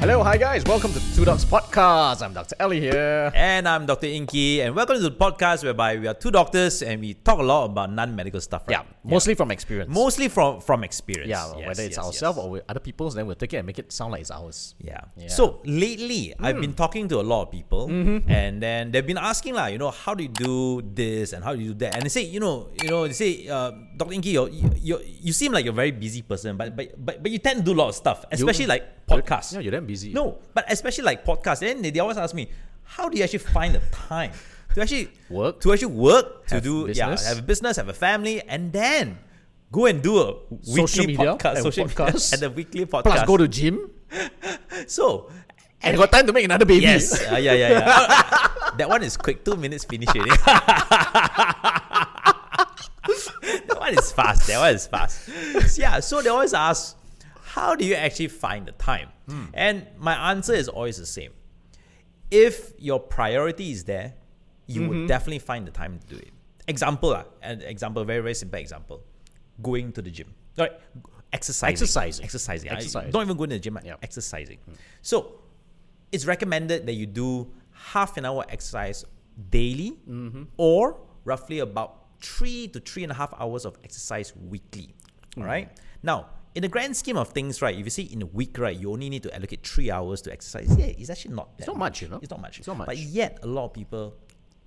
Hello, hi guys. Welcome to Two Docs Podcast. I'm Dr. Aly here. And I'm Dr. Ingky, and welcome to the podcast whereby we are two doctors and we talk a lot about non-medical stuff. Right? Yeah, mostly from experience. mostly from from experience. yeah, Yes, whether it's yes, ourselves yes. or other people's, then we'll take it and make it sound like it's ours. Yeah. Yeah. So lately, I've Hmm. been talking to a lot of people, Mm-hmm. and then they've been asking like, you know, how do you do this and how do you do that? And they say, you know, you know, they say, uh, Dr. Ingky, you're, you you you seem like you're a very busy person, but but but, but you tend to do a lot of stuff, especially like podcasts. Yeah, you're busy. No, but especially like podcasts. Then they, they always ask me, how do you actually find the time to actually Work. to actually work, to do business. yeah, have a business, have a family, and then go and do a Social weekly podcast, and social podcast. media and a weekly podcast. Plus, go to gym so and got time to make another baby. yes, uh, yeah, yeah, yeah. Uh, that one is quick. Two minutes finish it. that one is fast. That one is fast. Yeah. So they always ask, how do you actually find the time? Hmm. And my answer is always the same. If your priority is there, you would mm-hmm. definitely find the time to do it. Example, uh, an example, very very simple example, going to the gym. Right, exercising, Exercising. exercising. I- Don't even go to the gym. Yeah. Exercising. Hmm. So it's recommended that you do half an hour exercise daily mm-hmm. or roughly about three to three and a half hours of exercise weekly. Hmm. All right. Now, in the grand scheme of things, right, if you see in a week, right, you only need to allocate three hours to exercise. Yeah, it's actually not that not much, you know. It's not much. It's not much. But yet, a lot of people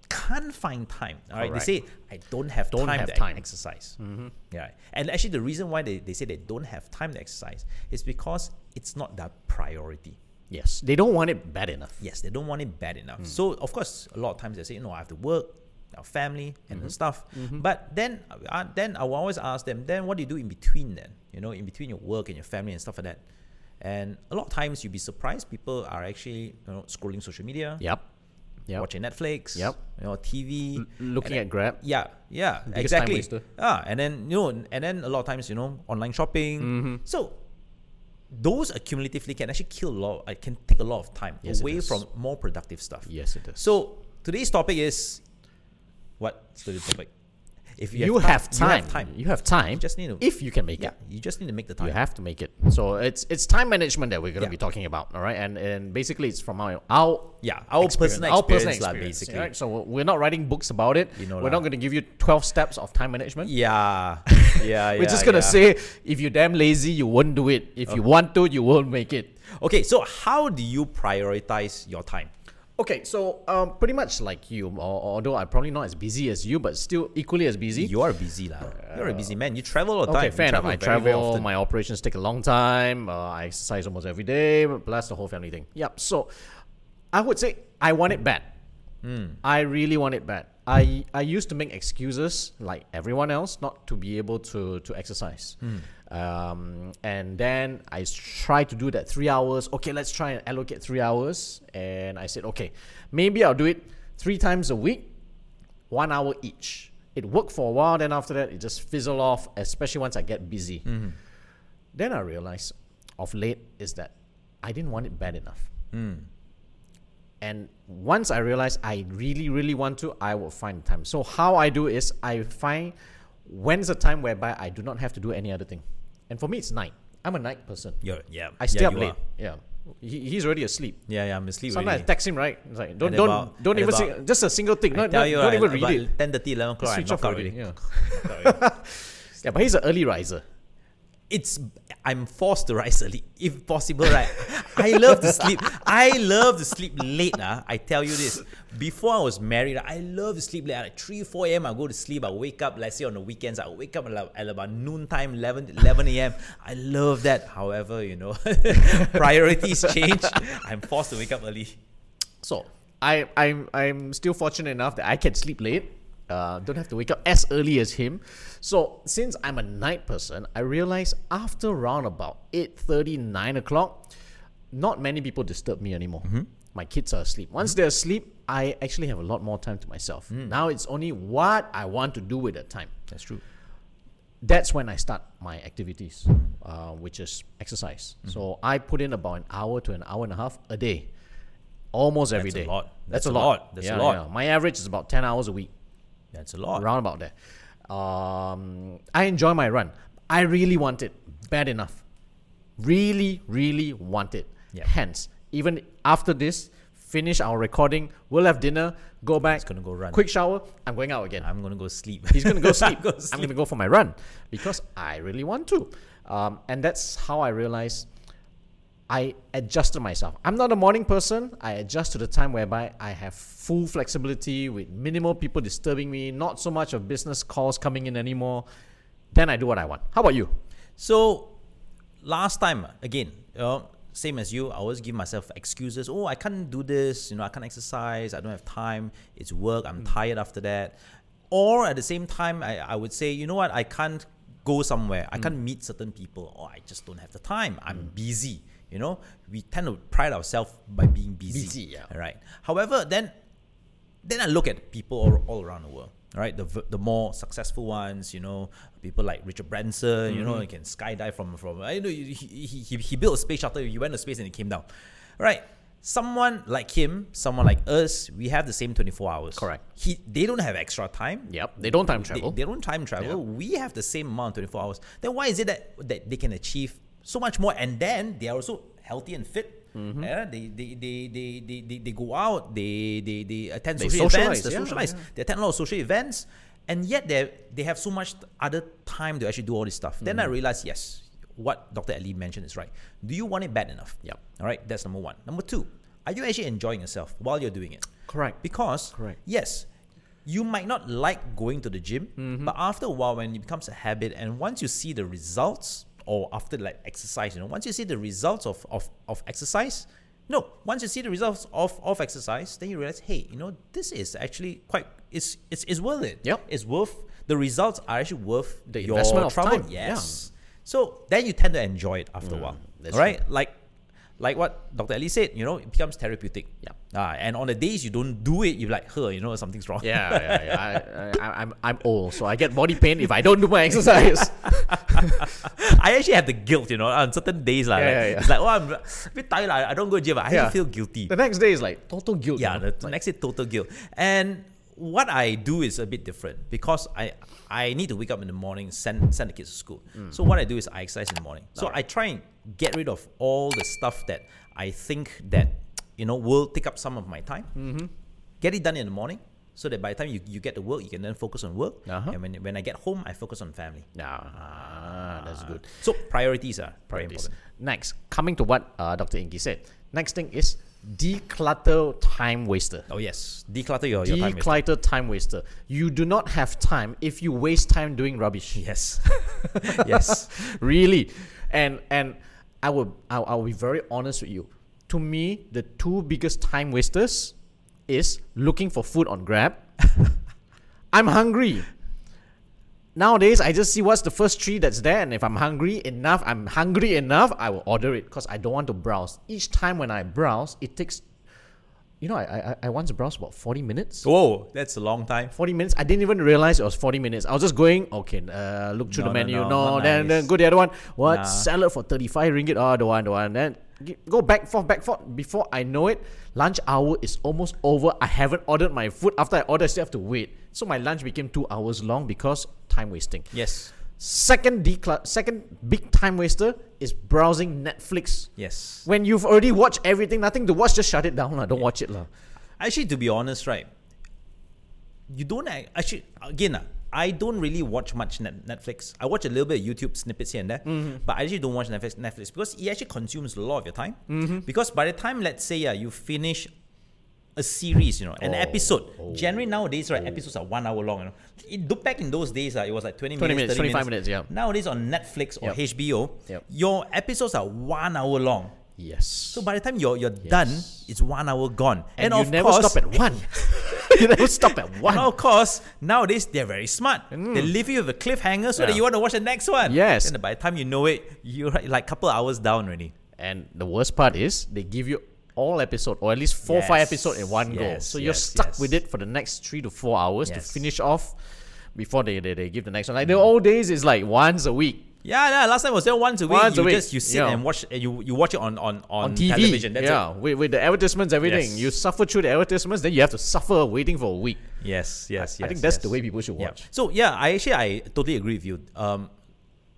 can't find time. All right. Correct. They say, I don't have Don't time have to time. exercise. Mm-hmm. Yeah. And actually, the reason why they, they say they don't have time to exercise is because it's not their priority. Yes, they don't want it bad enough. Yes, they don't want it bad enough. Mm. So of course, a lot of times they say, you know, I have to work, our family, and Mm-hmm. the stuff. But then, uh, then I will always ask them, then what do you do in between? Then you know, in between your work and your family and stuff like that. And a lot of times you'd be surprised. People are actually you know scrolling social media, Yep. Yep. watching Netflix, Yep. you know, TV, Looking and at Grab. yeah, yeah, Biggest exactly. Ah, and then you know, and then a lot of times you know, online shopping. Mm-hmm. So those accumulatively can actually kill a lot. It can take a lot of time Yes, away from more productive stuff. Yes, it does. So today's topic is what? Today's topic. If you, have, ti- time. you have time. You have time. You just need to- if you can make Yeah, it. you just need to make the time. You have to make it. So it's it's time management that we're going to Yeah. be talking about, all right? And and basically it's from our our Yeah, our personal our personal experience experience, basically. right? So we're not writing books about it. You know we're lah. not going to give you twelve steps of time management. Yeah, yeah, We're just gonna yeah. say if you're damn lazy, you won't do it. If you want to, you won't make it. Okay, so how do you prioritize your time? Okay, so um, pretty much like you, although I'm probably not as busy as you, but still equally as busy. You are busy lah. You're a busy man. You travel all the time. Okay, fair enough. I very, very travel. often. My operations take a long time. Uh, I exercise almost every day. Plus the whole family thing. Yep. So, I would say I want it bad. Hmm. I really want it bad. I I used to make excuses like everyone else not to be able to to exercise. Hmm. Um, and then I try to do that three hours. Okay, let's try and allocate three hours. And I said, okay, maybe I'll do it three times a week one hour each. It worked for a while, then after that, it just fizzled off, especially once I get busy. Then I realized of late is that I didn't want it bad enough. And once I realized I really, really want to, I will find time. So, how I do is I find when's the time whereby I do not have to do any other thing. And for me, it's night. I'm a night person. You're, yeah. I stay yeah, up late. are. Yeah. He, he's already asleep. Yeah, yeah. I'm asleep Sometimes already. I text him, right? It's like, don't, don't, about- don't even just a single thing. I Not, not, you, don't even read it. 10 30, 11 o'clock, I Switch off out already. already. Yeah. yeah, but he's an early riser. It's I'm forced to rise early, if possible, right? I love to sleep. I love to sleep late. Ah, I tell you this. Before I was married, I love to sleep late. At like 3, 4 a.m. I go to sleep. I wake up, let's say on the weekends, I wake up at, about noon time, 11, 11 a.m. I love that. However, you know, priorities change. I'm forced to wake up early. So I, I'm I'm still fortunate enough that I can sleep late. Uh, don't have to wake up as early as him. So since I'm a night person, I realize after around about 8.30, 9 o'clock, not many people disturb me anymore. My kids are asleep. Once they're asleep, I actually have a lot more time to myself. Now it's only what I want to do with that time. That's true. that's when I start my activities, uh, which is exercise. So I put in about an hour to an hour and a half a day, almost every That's a lot. That's, That's a lot. lot. That's a lot. yeah. My average is about ten hours a week, That's a lot. around about there. Um, I enjoy my run. I really want it bad enough. Really, really want it. Yep. Hence, even after this, finish our recording, we'll have dinner, go back, gonna go run. quick shower, I'm going out again. I'm gonna go sleep. He's gonna go sleep. I'm sleep. gonna go for my run because I really want to. Um, and that's how I realized I adjusted myself. I'm not a morning person. I adjust to the time whereby I have full flexibility with minimal people disturbing me, not so much of business calls coming in anymore. Then I do what I want. How about you? So last time again, you know, same as you, I always give myself excuses. Oh, I can't do this. You know, I can't exercise. I don't have time. It's work. I'm mm. tired after that. Or at the same time, I, I would say, you know what? I can't go somewhere. I mm. can't meet certain people. Or I just don't have the time. I'm mm. busy. You know, we tend to pride ourselves by being busy. Busy, yeah. Right. However, then then I look at people all, all around the world, right? The the more successful ones, you know, people like Richard Branson, you know, mm-hmm. he can skydive from from. I know he, he, he, he built a space shuttle. He went to space and he came down, right? Someone like him, someone like us, we have the same twenty four hours. Correct. He they don't have extra time. Yep. They don't time travel. they don't time travel. We have the same amount, 24 hours. Then why is it that, that they can achieve so much more? And then they are also healthy and fit. Mm-hmm. Yeah, they, they, they, they, they, they, they go out, they, they, they attend They social events, they yeah, socialize, yeah. they attend a lot of social events, and yet they they have so much other time to actually do all this stuff. Then I Mm-hmm. realized, yes, what Dr. Aly mentioned is right. Do you want it bad enough? Yep. All right, that's number one. Number two, are you actually enjoying yourself while you're doing it? Correct. Because Correct. yes, you might not like going to the gym, Mm-hmm. but after a while, when it becomes a habit, and once you see the results, or after like exercise, you know, once you see the results of of, of exercise, no, once you see the results of, of exercise, then you realize, hey, you know, this is actually quite it's it's, it's worth it. Yep. It's worth the results are actually worth The your investment of trouble. time, yeah. Yes. So then you tend to enjoy it after a mm, while. that's right? Like like what Dr. Aly said, you know, it becomes therapeutic. Yeah. Ah, and on the days you don't do it, you're like, huh, you know, something's wrong. Yeah, yeah, yeah. I, I, I'm, I'm old, so I get body pain if I don't do my exercise. I actually have the guilt, you know, on certain days. lah. Yeah, like, yeah, yeah. It's like, oh, I'm a bit tired. I don't go to gym. I Yeah. feel guilty. the next day is like total guilt. yeah, you know? the, the next day, total guilt. And what I do is a bit different because I I need to wake up in the morning, send send the kids to school. Mm. So what I do is I exercise in the morning. So I try and get rid of all the stuff that I think that you know will take up some of my time. Mm-hmm. Get it done in the morning. So that by the time you, you get to work, you can then focus on work. Uh-huh. And when, when I get home, I focus on family. Ah, that's good. So priorities are very Priorities. important. Next, coming to what uh, Dr. Ingky said. Next thing is declutter time waster. Oh yes, declutter your, your time. waster. Declutter time waster. You do not have time if you waste time doing rubbish. Yes, yes. really, and and I will I will be very honest with you. To me, the two biggest time wasters is looking for food on Grab. I'm hungry. Nowadays, I just see what's the first tree that's there, and if I'm hungry enough, I'm hungry enough, I will order it because I don't want to browse. Each time when I browse, it takes, you know, I I, I once browsed about forty minutes. Whoa, that's a long time. 40 minutes. I didn't even realize it was 40 minutes. I was just going, okay, uh, look through No, the menu. no, No, not then, then nice. go the other one. What? Nah. Salad for 35 ringgit. Oh, the one, the one. Then go back, forth, back, forth. Before I know it, lunch hour is almost over. I haven't ordered my food. After I order, I still have to wait. So my lunch became two hours long because time wasting. Yes, Second, decla- second big time waster is browsing Netflix. yes. When you've already watched everything, nothing to watch, just shut it down. lah. Don't watch it. lah. Actually, to be honest, right, you don't actually again. ah, I don't really watch much net- Netflix. I watch a little bit of YouTube snippets here and there, but I actually don't watch Netflix, Netflix because it actually consumes a lot of your time. Because by the time, let's say, yeah, you finish a series, you know, an Oh, episode. oh, Generally nowadays, right, episodes are one hour long. You know, it, look back in those days, uh, it was like 20, 20 minutes, minutes, 25 minutes, yeah. Nowadays on Netflix or Yep. HBO, Yep. your episodes are one hour long. Yes. So by the time you're you're done, it's one hour gone. and, And, you of never course, stop at one. you stop at one. and of course, nowadays they're very smart. Mm. They leave you with a cliffhanger so that you want to watch the next one. Yes. And by the time you know it, you're like a couple hours down already. And the worst part is they give you all episode or at least four five Yes, episode in one go. yes, So you're stuck yes. with it for the next three to four hours to finish off before they, they, they give the next one. Like the old days is like once a week. Yeah, yeah. Last time was there once a week. Once a you week, just you sit yeah. and watch. And you you watch it on on on, On TV. television. That's yeah, it. With, with the advertisements, everything. Yes. You suffer through the advertisements, then you have to suffer waiting for a week. Yes, yes, yes. I think that's yes. the way people should Yeah. watch. So yeah, I actually I totally agree with you. Um,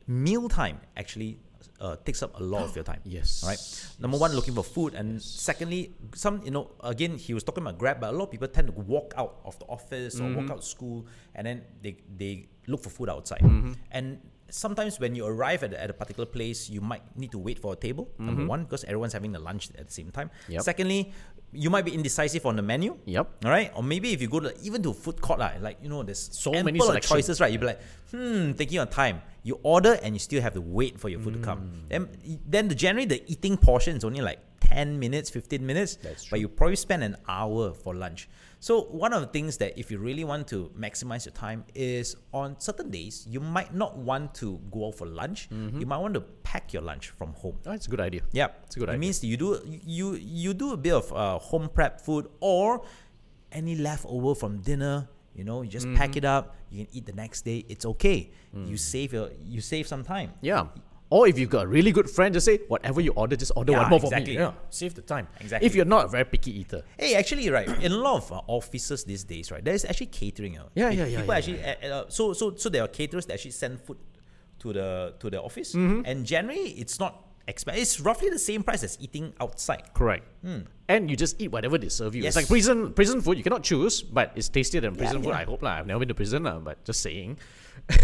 meal time actually uh, takes up a lot of your time. Yes. Right. Number one, looking for food, and secondly, some you know again he was talking about Grab, but a lot of people tend to walk out of the office or walk out of school, and then they they look for food outside, and sometimes when you arrive at, a- at a particular place, you might need to wait for a table. Number one, because everyone's having the lunch at the same time. Yep. Secondly, you might be indecisive on the menu. Yep. All right. Or maybe if you go to even to food court, lah, like you know, there's So many choices, right? You'll be like, hmm, taking your time. You order and you still have to wait for your food to Mm. come. Then, then the generally the eating portion is only like 10 minutes, 15 minutes. That's But you probably spend an hour for lunch. So one of the things that if you really want to maximize your time is on certain days, you might not want to go out for lunch. Mm-hmm. You might want to pack your lunch from home. Oh, it's a good idea. Yeah, It's a good it idea. means you do you you do a bit of uh, home prep food or any leftover from dinner. You know, you just Mm-hmm. pack it up. You can eat the next day. It's okay. Mm. You save your you save some time. Yeah. Or if you've got a really good friend, just say whatever you order, just order Yeah, one more for exactly. me. Yeah, save the time. Exactly. If you're not a very picky eater. Hey, actually, right, in a lot of uh, offices these days, right, there's actually catering. Uh, Yeah, yeah, yeah, People yeah, actually, uh, uh, so so so there are caterers that actually send food to the to the office, Mm-hmm. and generally it's not expensive. It's roughly the same price as eating outside. Correct. And you just eat whatever they serve you. It's like. Prison prison food. You cannot choose, but it's tastier than prison food. yeah. I hope lah. I've never been to prison lah, but just saying.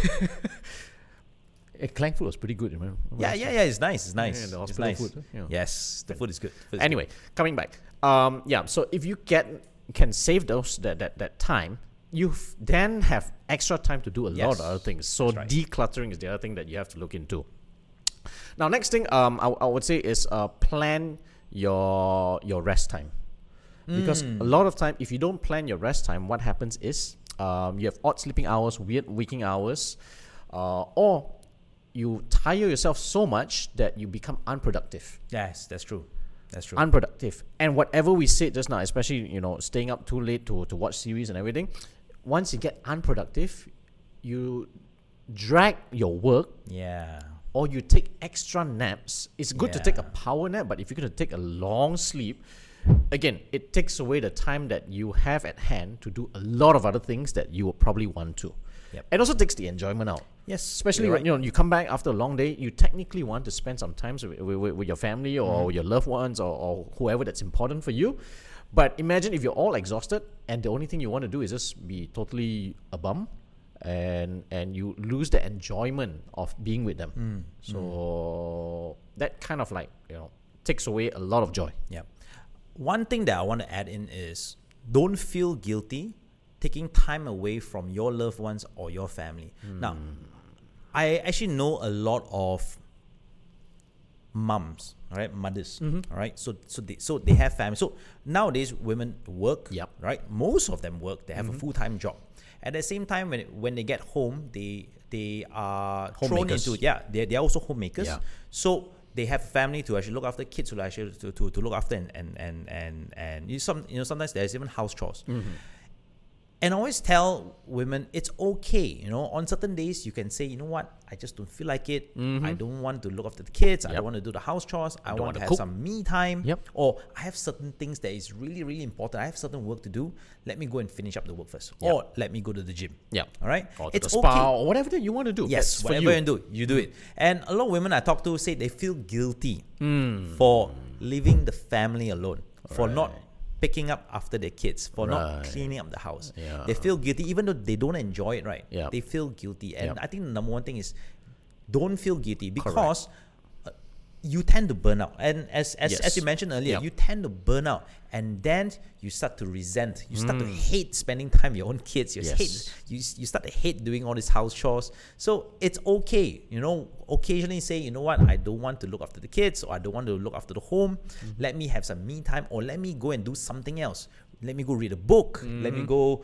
Eh, Klang food was pretty good, remember? Yeah, yeah, yeah. It's nice. It's nice. the it's hospital nice. food, yeah. Yes, the food is good. Food is Anyway, coming back. Um, yeah. So if you get can save those that that, that time, you then have extra time to do a lot of other things. So right. decluttering is the other thing that you have to look into. Now, next thing um, I, I would say is uh, plan your your rest time, because a lot of time if you don't plan your rest time, what happens is um, you have odd sleeping hours, weird waking hours, uh, or you tire yourself so much that you become unproductive Yes, that's true. That's true. unproductive. And whatever we said just now, especially you know staying up too late to, to watch series and everything, once you get unproductive, you drag your work yeah. or you take extra naps. It's good to take a power nap, but if you're going to take a long sleep, again, it takes away the time that you have at hand to do a lot of other things that you would probably want to. Yep. It also takes the enjoyment out. Yes, Especially you're when you know you come back after a long day, you technically want to spend some time with, with, with your family or mm-hmm. your loved ones or, or whoever that's important for you. But imagine if you're all exhausted and the only thing you want to do is just be totally a bum and and you lose the enjoyment of being with them. Mm, so mm. that kind of like, you know, takes away a lot of joy. Yeah. One thing that I want to add in is don't feel guilty taking time away from your loved ones or your family. Now, mm. I actually know a lot of mums, right? mothers, mm-hmm. all right. So so they so they have family. So nowadays women work, Yep. right? Most of them work. They have a mm-hmm. full time job. At the same time, when when they get home, they they are thrown Homemakers. into yeah. They they're also homemakers. Yeah. So they have family to actually look after kids to actually to, to, to look after and and and and, and you some you know sometimes there's even house chores. Mm-hmm. And always tell women it's okay, you know, on certain days you can say, you know what, I just don't feel like it. I don't want to look after the kids. I don't want to do the house chores. I want want to have cook. some me time. Yep. Or I have certain things that is really, really important. I have certain work to do. Let me go and finish up the work first. Yep. Or let me go to the gym. Yeah. All right. Or to it's the spa okay. or whatever that you want to do. Yes, That's whatever you. you do, you do it. And a lot of women I talk to say they feel guilty Hmm. for leaving the family alone, for not picking up after their kids, for not cleaning up the house. Yeah. They feel guilty even though they don't enjoy it, right? Yep. They feel guilty. And Yep. I think the number one thing is don't feel guilty because uh, you tend to burn out. And as as, as you mentioned earlier, Yep. you tend to burn out and then you start to resent. You start to hate spending time with your own kids. You Mm. Yes. hate you, you start to hate doing all these house chores. So it's okay, you know, occasionally say, you know what, I don't want to look after the kids or I don't want to look after the home. Mm-hmm. Let me have some me time or let me go and do something else. Let me go read a book. Let me go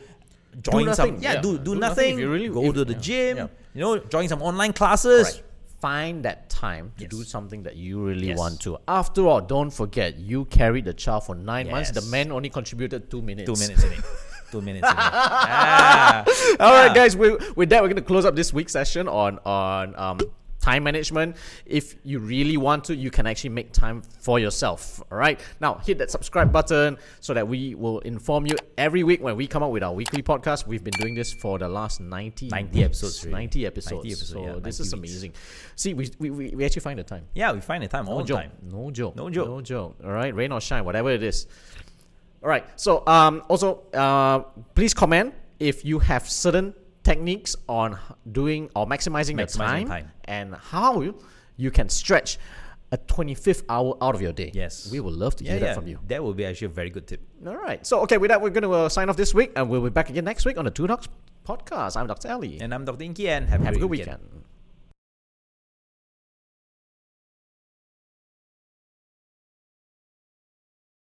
join some Mm-hmm. yeah, yeah. do, do, Do nothing nothing. really- go if- to the yeah, gym, yeah. you know, join some online classes. Right. Find that time to do something that you really Yes. want to. After all, don't forget you carried the child for nine months. The man only contributed two minutes. Two minutes in it. Two minutes in it. Yeah. All right, Yeah. guys. We, with that, we're going to close up this week's session on on um, time management. If you really want to, you can actually make time for yourself. All right. Now hit that subscribe button so that we will inform you every week when we come out with our weekly podcast. We've been doing this for the last 90, 90 weeks, episodes, really. 90 episodes. 90 episodes, so yeah, this 90 is weeks. amazing. See, we, we, we, actually find the time. Yeah, we find the time all No the joke. time. No joke. No joke. No joke. All right. Rain or shine, whatever it is. All right. So um, also uh, please comment if you have certain techniques on doing or maximizing, Maximizing time, time. and how you, you can stretch a 25th hour out of your day. Yes. We would love to hear yeah. that from you. That would be actually a very good tip. All right. So okay, with that we're going to uh, sign off this week and we'll be back again next week on the Two Docs podcast. I'm Dr. Aly. And I'm Dr. Ingky and have, have a good weekend. weekend.